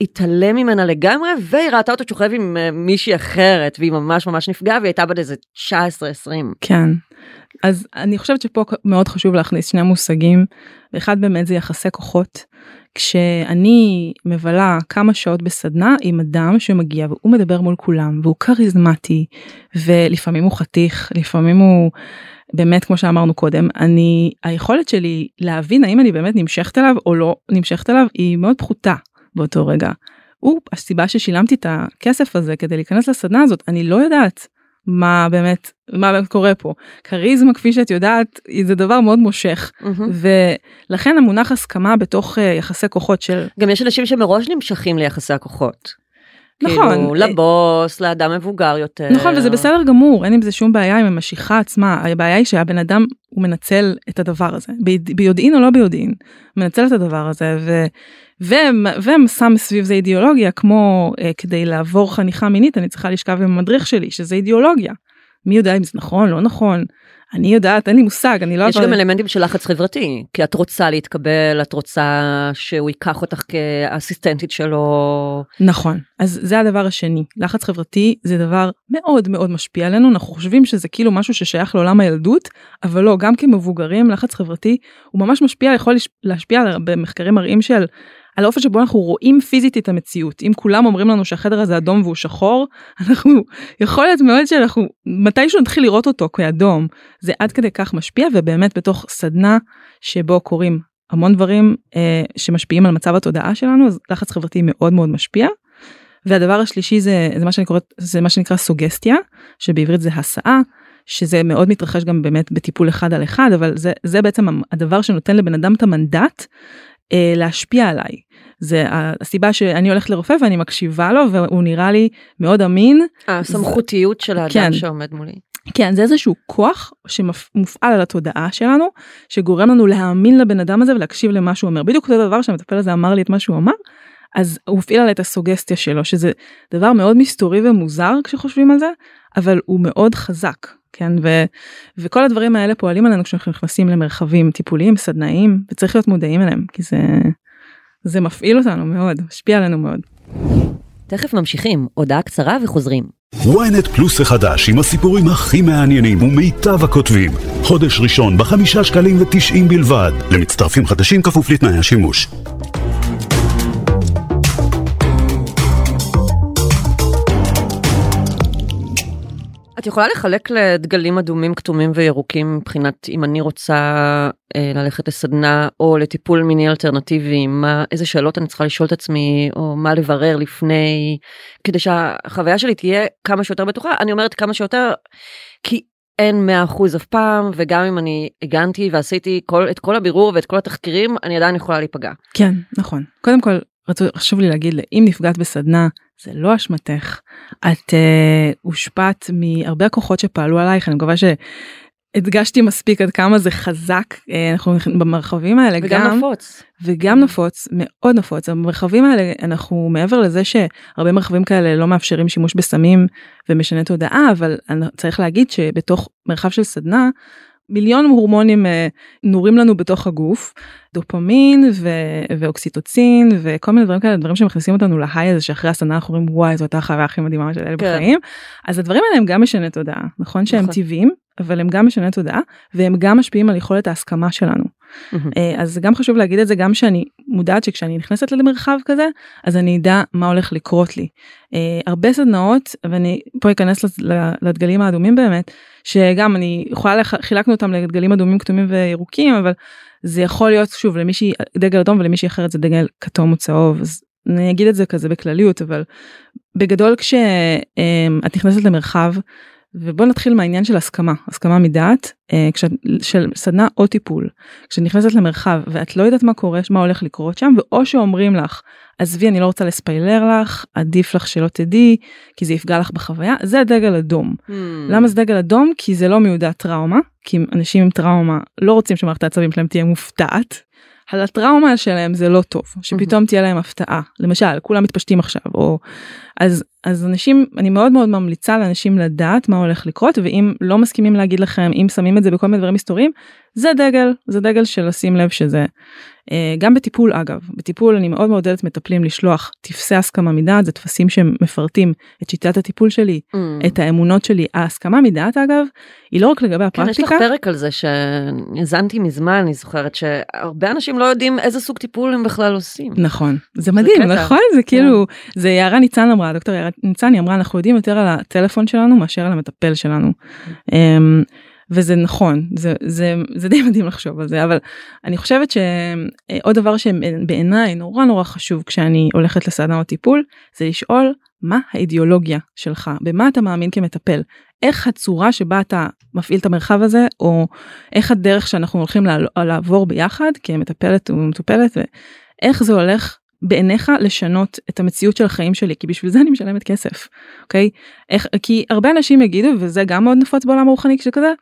התעלם ממנה לגמרי והיא ראתה אותו שוכב עם אה, מישהי אחרת והיא ממש ממש נפגעה והיא הייתה בת איזה 19-20. כן אז אני חושבת שפה מאוד חשוב להכניס שני מושגים אחד באמת זה יחסי כוחות כשאני מבלה כמה שעות בסדנה עם אדם שמגיע והוא מדבר מול כולם והוא כריזמטי ולפעמים הוא חתיך לפעמים הוא באמת כמו שאמרנו קודם אני היכולת שלי להבין האם אני באמת נמשכת אליו או לא נמשכת אליו היא מאוד פחותה באותו רגע. הוא הסיבה ששילמתי את הכסף הזה כדי להיכנס לסדנה הזאת אני לא יודעת מה באמת מה באמת קורה פה כריזמה כפי שאת יודעת זה דבר מאוד מושך מהמם. ולכן המונח הסכמה בתוך uh, יחסי כוחות של גם יש אנשים שמראש נמשכים ליחסי הכוחות. נכון. כאילו, לבוס, לאדם מבוגר יותר. נכון וזה בסדר גמור אין עם זה שום בעיה עם המשיכה עצמה הבעיה היא שהבן אדם הוא מנצל את הדבר הזה ביודעין או לא ביודעין מנצל את הדבר הזה ו, ושם סביב זה אידיאולוגיה כמו uh, כדי לעבור חניכה מינית אני צריכה לשכב עם המדריך שלי שזה אידיאולוגיה. מי יודע אם זה נכון לא נכון אני יודעת אין לי מושג אני לא יש עבר- גם אלמנטים של לחץ חברתי, כי את רוצה להתקבל, את רוצה שהוא ייקח אותך כאסיסטנטית שלו. נכון אז זה הדבר השני לחץ חברתי זה דבר מאוד מאוד משפיע עלינו אנחנו חושבים שזה כאילו משהו ששייך לעולם הילדות אבל לא גם כמבוגרים לחץ חברתי הוא ממש משפיע יכול להשפיע במחקרים מראים של על האופן שבו אנחנו רואים פיזית את המציאות אם כולם אומרים לנו שהחדר הזה אדום והוא שחור [LAUGHS] אנחנו יכול להיות מאוד שאנחנו מתישהו נתחיל לראות אותו כאדום זה עד כדי כך משפיע ובאמת בתוך סדנה שבו קורים המון דברים אה, שמשפיעים על מצב התודעה שלנו אז לחץ חברתי מאוד מאוד משפיע. והדבר השלישי זה, זה מה שאני קוראת זה מה שנקרא סוגסטיה שבעברית זה הסעה שזה מאוד מתרחש גם באמת בטיפול אחד על אחד אבל זה זה בעצם הדבר שנותן לבן אדם את המנדט להשפיע עליי זה הסיבה שאני הולכת לרופא ואני מקשיבה לו והוא נראה לי מאוד אמין הסמכותיות של האדם כן. שעומד מולי. כן זה איזשהו כוח שמופעל על התודעה שלנו שגורם לנו להאמין לבן אדם הזה ולהקשיב למה שהוא אומר בדיוק אותו דבר שהמטפל הזה אמר לי את מה שהוא אמר אז הוא הפעיל עליי את הסוגסטיה שלו שזה דבר מאוד מסתורי ומוזר כשחושבים על זה אבל הוא מאוד חזק כן ו, וכל הדברים האלה פועלים עלינו כשאנחנו נכנסים למרחבים טיפוליים סדנאיים וצריך להיות מודעים אליהם כי זה זה מפעיל אותנו מאוד, משפיע עלינו מאוד. תכף ממשיכים, הודעה קצרה וחוזרים. ynet פלוס החדש עם הסיפורים הכי מעניינים ומיטב הכותבים. חודש ראשון בחמישה שקלים ותשעים בלבד. למצטרפים חדשים כפוף לתנאי השימוש. את יכולה לחלק לדגלים אדומים, כתומים וירוקים מבחינת אם אני רוצה אה, ללכת לסדנה או לטיפול מיני אלטרנטיבי, מה, איזה שאלות אני צריכה לשאול את עצמי או מה לברר לפני, כדי שהחוויה שלי תהיה כמה שיותר בטוחה, אני אומרת כמה שיותר, כי אין 100% אף פעם וגם אם אני הגנתי ועשיתי כל, את כל הבירור ואת כל התחקירים אני עדיין יכולה להיפגע. כן, נכון. קודם כל, רצו, חשוב לי להגיד, אם נפגעת בסדנה, זה לא אשמתך. את uh, הושפעת מהרבה הכוחות שפעלו עלייך, אני מקווה שהדגשתי מספיק עד כמה זה חזק, uh, אנחנו במרחבים האלה וגם גם, נפוץ. וגם נפוץ, מאוד נפוץ. במרחבים האלה אנחנו מעבר לזה שהרבה מרחבים כאלה לא מאפשרים שימוש בסמים ומשנה תודעה, אבל אני צריך להגיד שבתוך מרחב של סדנה, מיליון הורמונים אה, נורים לנו בתוך הגוף, דופמין ו- ואוקסיטוצין וכל מיני דברים כאלה, דברים שמכניסים אותנו להיי הזה שאחרי הסדנה אנחנו אומרים וואי זו הייתה החוויה הכי מדהימה של אלה כן. בחיים. אז הדברים האלה הם גם משנה תודעה, נכון שהם נכון. טבעיים, אבל הם גם משנה תודעה והם גם משפיעים על יכולת ההסכמה שלנו. אה, אז גם חשוב להגיד את זה גם שאני מודעת שכשאני נכנסת למרחב כזה אז אני אדע מה הולך לקרות לי. אה, הרבה סדנאות ואני פה אכנס לדגלים האדומים באמת שגם אני יכולה לח... חילקנו אותם לדגלים אדומים כתומים וירוקים אבל זה יכול להיות שוב למישהי דגל אדום ולמישהי אחרת זה דגל כתום או צהוב אז אני אגיד את זה כזה בכלליות אבל בגדול כשאת נכנסת למרחב ובוא נתחיל מהעניין של הסכמה הסכמה מדעת אה, כשאת, של סדנה או טיפול. כשאת נכנסת למרחב ואת לא יודעת מה קורה מה הולך לקרות שם ואו שאומרים לך עזבי אני לא רוצה לספיילר לך עדיף לך שלא תדעי כי זה יפגע לך בחוויה זה דגל אדום. למה זה דגל אדום? כי זה לא מיודע טראומה כי אנשים עם טראומה לא רוצים שמערכת העצבים שלהם תהיה מופתעת. על הטראומה שלהם זה לא טוב שפתאום תהיה להם הפתעה. למשל כולם מתפשטים עכשיו או אז אז אנשים אני מאוד מאוד ממליצה לאנשים לדעת מה הולך לקרות ואם לא מסכימים להגיד לכם אם שמים את זה בכל מיני דברים מסתוריים זה דגל זה דגל של לשים לב שזה גם בטיפול אגב בטיפול אני מאוד מעודדת מטפלים לשלוח טפסי הסכמה מדעת זה טפסים שמפרטים את שיטת הטיפול שלי Mm. את האמונות שלי ההסכמה מדעת אגב היא לא רק לגבי כן, יש לך הפרקטיקה פרק על זה שהאזנתי מזמן, אני זוכרת שהרבה אנשים לא יודעים איזה סוג טיפול הם בכלל עושים. נכון זה מדהים קטע. נכון זה כאילו זה יערה ניצן אמרה דוקטור יערה ניצן היא אמרה אנחנו יודעים יותר על הטלפון שלנו מאשר על המטפל שלנו. אמ, וזה נכון זה זה זה די מדהים לחשוב על זה אבל אני חושבת שעוד דבר שבעיניי נורא נורא חשוב כשאני הולכת לסדנה או טיפול זה לשאול מה האידיאולוגיה שלך במה אתה מאמין כמטפל? איך הצורה שבה אתה מפעיל את המרחב הזה או איך הדרך שאנחנו הולכים לעבור ביחד כמטפלת ומטופלת ואיך זה הולך בעיניך לשנות את המציאות של החיים שלי כי בשביל זה אני משלמת כסף אוקיי איך כי הרבה אנשים יגידו וזה גם מאוד נפוץ בעולם הרוחני כשכזה.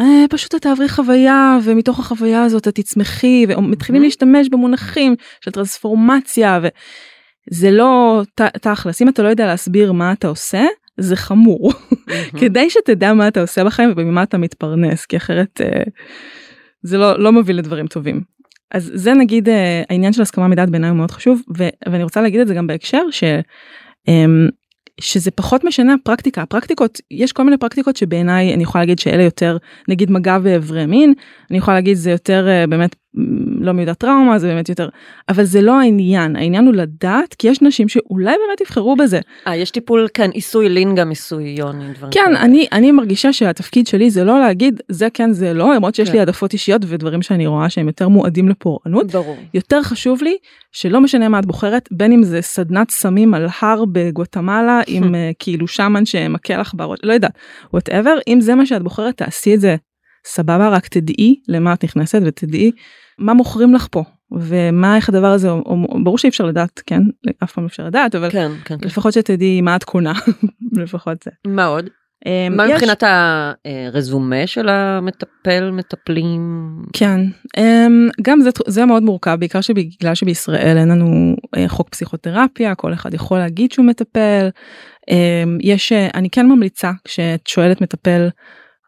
"אה, פשוט את תעברי חוויה ומתוך החוויה הזאת את תצמחי ומתחילים Mhm. להשתמש במונחים של טרנספורמציה וזה לא ת- תכלס אם אתה לא יודע להסביר מה אתה עושה זה חמור מהמם. [LAUGHS] כדאי שתדע מה אתה עושה בחיים ובמה אתה מתפרנס כי אחרת אה, זה לא לא מוביל לדברים טובים. אז זה נגיד אה, העניין של הסכמה מדעת בעיניי הוא מאוד חשוב ו- ואני רוצה להגיד את זה גם בהקשר ש, אמ, שזה פחות משנה הפרקטיקה. הפרקטיקות יש כל מיני פרקטיקות שבעיניי אני יכולה להגיד שאלה יותר נגיד מגע ואיברי מין אני יכולה להגיד זה יותר אה, באמת לא מיודע טראומה זה באמת יותר אבל זה לא העניין העניין הוא לדעת כי יש נשים שאולי באמת יבחרו בזה אה, יש טיפול כאן עיסוי לינגה, עיסוי יוני, דברים כן כאלה. אני אני מרגישה שהתפקיד שלי זה לא להגיד זה כן זה לא למרות שיש כן. לי העדפות אישיות ודברים שאני רואה שהם יותר מועדים לפורענות. ברור. יותר חשוב לי שלא משנה מה את בוחרת בין אם זה סדנת סמים על הר בגואטמלה [LAUGHS] עם אה, כאילו שמן שמכה לך בראש לא יודעת whatever אם זה מה שאת בוחרת תעשי את זה סבבה רק תדעי למה את נכנסת ותדעי מה מוכרים לך פה ומה איך הדבר הזה או- או- ברור שאי אפשר לדעת כן אף פעם לא אפשר לדעת אבל כן, כן. כן. לפחות שתדעי מה את קונה [LAUGHS] לפחות זה. מה עוד? אה, מה יש- מבחינת הרזומה של המטפל, מטפלים? כן, אמ, גם זה, זה מאוד מורכב, בעיקר שבגלל שבישראל אין לנו אה, חוק פסיכותרפיה, כל אחד יכול להגיד שהוא מטפל. אמ, יש, אה, אני כן ממליצה כשאת שואלת מטפל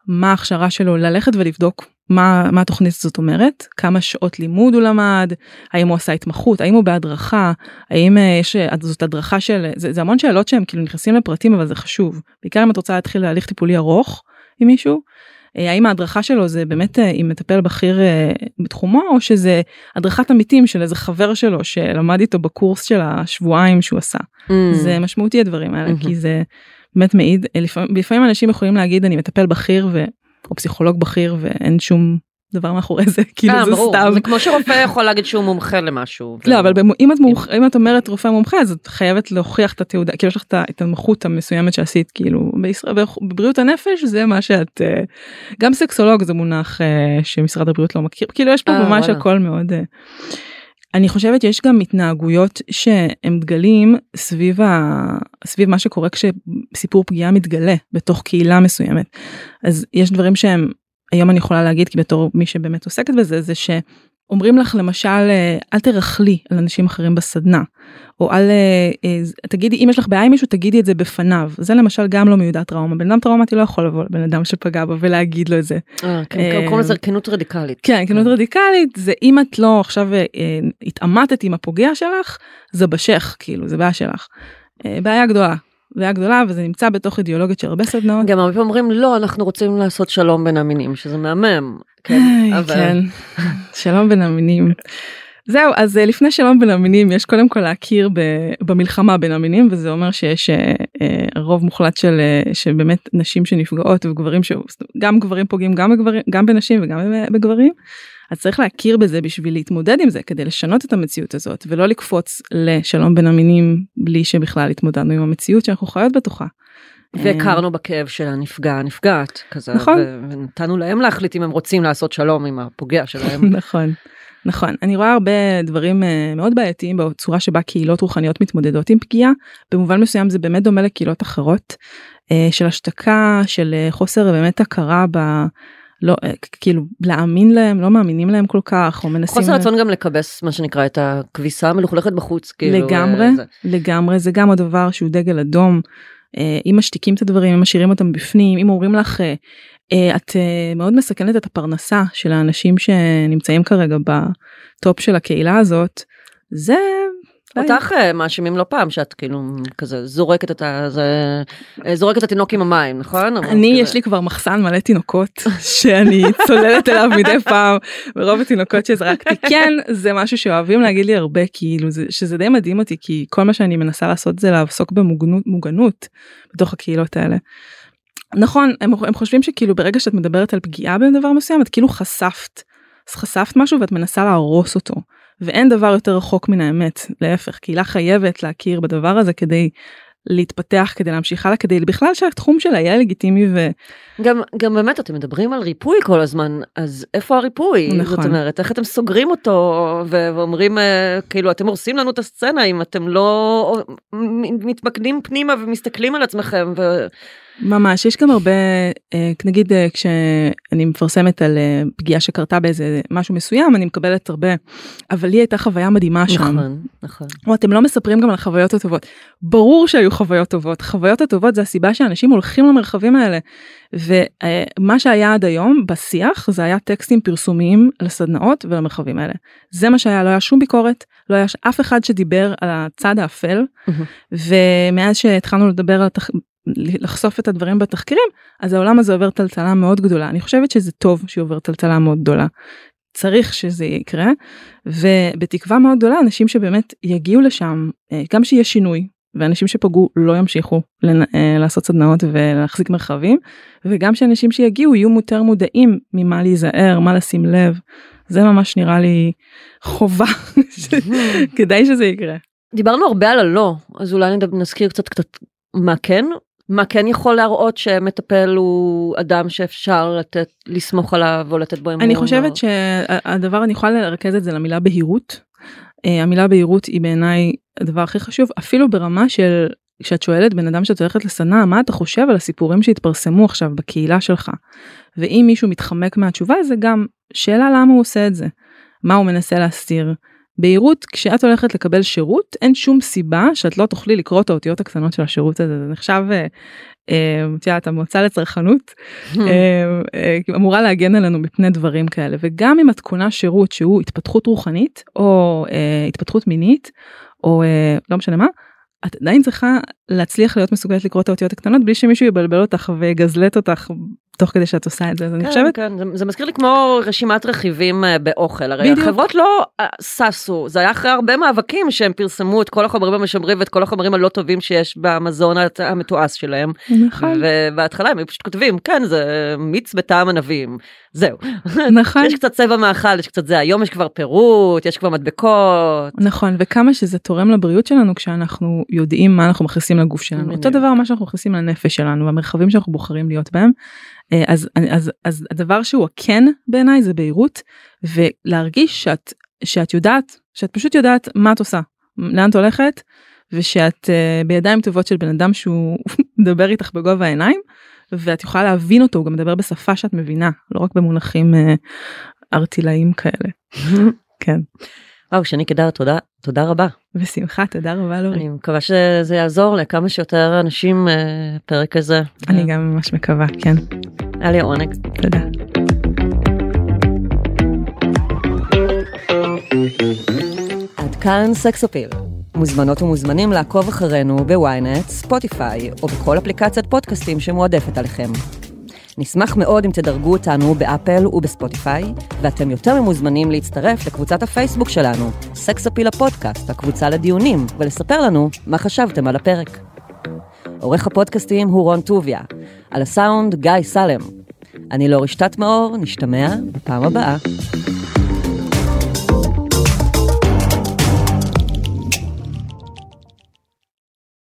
מה ההכשרה שלו, ללכת ולבדוק מה, מה התוכנית הזאת אומרת, כמה שעות לימוד הוא למד, האם הוא עשה התמחות, האם הוא בהדרכה, האם אה, יש, זאת הדרכה של, זה, זה המון שאלות שהם כאילו נכנסים לפרטים אבל זה חשוב, בעיקר אם את רוצה להתחיל להליך טיפולי ארוך עם מישהו, אה, האם ההדרכה שלו זה באמת אה, עם מטפל בכיר בתחומו או שזה הדרכת עמיתים של איזה חבר שלו שלמד איתו בקורס של השבועיים שהוא עשה. Mm. זה משמעותי הדברים האלה mm-hmm. כי זה באמת מעיד, לפעמים, לפעמים אנשים יכולים להגיד אני מטפל בכיר ו... או פסיכולוג בכיר ואין שום דבר מאחורי זה [LAUGHS] כאילו אה, זה. סתם זה כמו שרופא יכול להגיד שהוא מומחה למשהו. לא אבל אם את, מומח, אם את אומרת רופא מומחה אז את חייבת להוכיח את התעודה כאילו יש לך את ההתמחות המסוימת שעשית כאילו בישראל בבריאות הנפש זה מה שאת אה, גם סקסולוג זה מונח אה, שמשרד הבריאות לא מכיר כאילו יש פה ממש הכל מאוד. אני חושבת שיש גם התנהגויות שהם דגלים סביב, ה... סביב מה שקורה כשסיפור פגיעה מתגלה בתוך קהילה מסוימת. אז יש דברים שהם היום אני יכולה להגיד כי בתור מי שבאמת עוסקת בזה זה שאומרים לך למשל אה, אל תרכלי על אנשים אחרים בסדנה או אל אה, אה, תגידי אם יש לך בעיה עם מישהו תגידי את זה בפניו זה למשל גם לא מיודע טראומה בן אדם טראומטי לא יכול לבוא לבן אדם שפגע בו ולהגיד לו את זה. כן, קוראים לזה כנות רדיקלית. כן כנות כן. רדיקלית זה אם את לא עכשיו התעמתת עם הפוגע שלך זה בשך כאילו זה בעיה שלך. בעיה גדולה בעיה גדולה וזה נמצא בתוך אידיאולוגיות של הרבה סדנאות. גם הרבה פעמים אומרים לא אנחנו רוצים לעשות שלום בין המינים שזה מהמם. כן, אבל... כן. שלום בין המינים. זהו אז אה, לפני שלום בין המינים יש קודם כל להכיר במלחמה בין המינים וזה אומר שיש אה, אה, רוב מוחלט של שבאמת נשים שנפגעות וגברים שגם גברים פוגעים גם בגברים גם בנשים וגם בגברים. אז צריך להכיר בזה בשביל להתמודד עם זה כדי לשנות את המציאות הזאת ולא לקפוץ לשלום בין המינים בלי שבכלל התמודדנו עם המציאות שאנחנו חיות בתוכה. והכרנו בכאב של הנפגע הנפגעת כזה נכון ונתנו להם להחליט אם הם רוצים לעשות שלום עם הפוגע שלהם [LAUGHS] נכון נכון אני רואה הרבה דברים uh, מאוד בעייתיים בצורה שבה קהילות רוחניות מתמודדות עם פגיעה במובן מסוים זה באמת דומה לקהילות אחרות uh, של השתקה של uh, חוסר באמת הכרה ב... לא כאילו להאמין להם לא מאמינים להם כל כך או מנסים חוסר רצון גם לכבס מה שנקרא את הכביסה המלוכלכת בחוץ כאילו לגמרי זה. לגמרי זה גם הדבר שהוא דגל אדום אם משתיקים את הדברים אם משאירים אותם בפנים אם אומרים לך אה, את אה, מאוד מסכנת את הפרנסה של האנשים שנמצאים כרגע בטופ של הקהילה הזאת זה אותך אה, מאשימים לא פעם שאת כאילו כזה זורקת את ה... זורקת את התינוק עם המים נכון? אני יש לי כבר מחסן מלא תינוקות [LAUGHS] שאני צוללת אליו מדי פעם ורוב התינוקות שזרקתי כן זה משהו שאוהבים להגיד לי הרבה כאילו זה שזה די מדהים אותי כי כל מה שאני מנסה לעשות זה לעסוק במוגנות בתוך הקהילות האלה. נכון הם, הם חושבים שכאילו ברגע שאת מדברת על פגיעה בדבר מסוים את כאילו חשפת חשפת משהו ואת מנסה להרוס אותו ואין דבר יותר רחוק מן האמת להפך קהילה חייבת להכיר בדבר הזה כדי להתפתח כדי להמשיך הלאה כדי בכלל שהתחום שלה יהיה לגיטימי ו... גם גם באמת אתם מדברים על ריפוי כל הזמן אז איפה הריפוי נכון. זאת אומרת איך אתם סוגרים אותו ואומרים אה, כאילו אתם הורסים לנו את הסצנה אם אתם לא מתמקדים פנימה ומסתכלים על עצמכם. ו... ממש יש גם הרבה אה, נגיד אה, כשאני מפרסמת על אה, פגיעה שקרתה באיזה משהו מסוים אני מקבלת הרבה אבל לי הייתה חוויה מדהימה שם. נכון נכון. או אתם לא מספרים גם על החוויות הטובות. ברור שהיו חוויות טובות חוויות הטובות זה הסיבה שאנשים הולכים למרחבים האלה. ומה שהיה עד היום בשיח זה היה טקסטים פרסומיים לסדנאות ולמרחבים האלה. זה מה שהיה לא היה שום ביקורת לא היה אף אחד שדיבר על הצד האפל ומאז שהתחלנו לדבר על לחשוף את הדברים בתחקירים אז העולם הזה עובר טלטלה מאוד גדולה אני חושבת שזה טוב שהוא עובר טלטלה מאוד גדולה. צריך שזה יקרה ובתקווה מאוד גדולה אנשים שבאמת יגיעו לשם אה, גם שיהיה שינוי ואנשים שפגעו לא ימשיכו לנ... אה, לעשות סדנאות ולהחזיק מרחבים וגם שאנשים שיגיעו יהיו יותר מודעים ממה להיזהר מה לשים לב זה ממש נראה לי חובה [LAUGHS] כדאי שזה יקרה. דיברנו הרבה על הלא אז אולי נזכיר קצת קצת מה כן מה כן יכול להראות שמטפל הוא אדם שאפשר לתת לסמוך עליו או לתת בו אמון? אני חושבת או... שהדבר אני יכולה לרכז את זה למילה בהירות. Uh, המילה בהירות היא בעיניי הדבר הכי חשוב אפילו ברמה של כשאת שואלת בן אדם שאת הולכת לסדנה מה אתה חושב על הסיפורים שהתפרסמו עכשיו בקהילה שלך ואם מישהו מתחמק מהתשובה זה גם שאלה למה הוא עושה את זה מה הוא מנסה להסתיר בהירות, כשאת הולכת לקבל שירות, אין שום סיבה שאת לא תוכלי לקרוא את האותיות הקטנות של השירות הזה. זה נחשב, אה, אה, את יודעת, המועצה לצרכנות [LAUGHS] אה, אמורה להגן עלינו מפני דברים כאלה. וגם אם את קונה שירות שהוא התפתחות רוחנית, או התפתחות מינית, או לא משנה מה, את עדיין צריכה להצליח להיות מסוגלת לקרוא את האותיות הקטנות בלי שמישהו יבלבל אותך ויגזלט אותך תוך כדי שאת עושה את זה אז אני כן, חושבת כן, זה, זה מזכיר לי כמו רשימת רכיבים אה, באוכל הרי בדיוק. החברות לא אה, ששו זה היה אחרי הרבה מאבקים שהם פרסמו את כל החומרים המשמרים ואת כל החומרים הלא טובים שיש במזון המתועש שלהם. נכון. ובהתחלה הם פשוט כותבים כן זה מיץ בטעם ענבים זהו. נכון. יש קצת צבע מאכל יש קצת זה היום יש כבר פירוט יש כבר מדבקות. נכון וכמה שזה תורם לבריאות שלנו כשאנחנו יודעים מה אנחנו מכניסים לגוף שלנו אותו דבר מה שאנחנו מכניסים לנפש שלנו והמרחבים שאנחנו בוחרים להיות בהם. אה, אז, אז, אז הדבר שהוא הכן בעיניי זה בהירות ולהרגיש שאת, שאת יודעת, שאת פשוט יודעת מה את עושה, לאן את הולכת ושאת uh, בידיים טובות של בן אדם שהוא [LAUGHS] מדבר איתך בגובה העיניים ואת יכולה להבין אותו, הוא גם מדבר בשפה שאת מבינה, לא רק במונחים uh, ארטילאיים כאלה. [LAUGHS] כן. וואו, שני קדר, תודה, תודה רבה. בשמחה, תודה רבה לורי. אני מקווה שזה יעזור לכמה שיותר אנשים uh, פרק הזה. אני גם ממש מקווה, כן. היה לי עונג. תודה. עד כאן סקס אפיל. מוזמנות ומוזמנים לעקוב אחרינו בוויינט, ספוטיפיי או בכל אפליקציית פודקאסטים שמועדפת עליכם. נשמח מאוד אם תדרגו אותנו באפל ובספוטיפיי, ואתם יותר ממוזמנים להצטרף לקבוצת הפייסבוק שלנו, סקס אפיל הפודקאסט, הקבוצה לדיונים, ולספר לנו מה חשבתם על הפרק. עורך הפודקאסטים הוא רון טוביה, על הסאונד גיא סלם. אני לא רשתת מאור, נשתמע בפעם הבאה.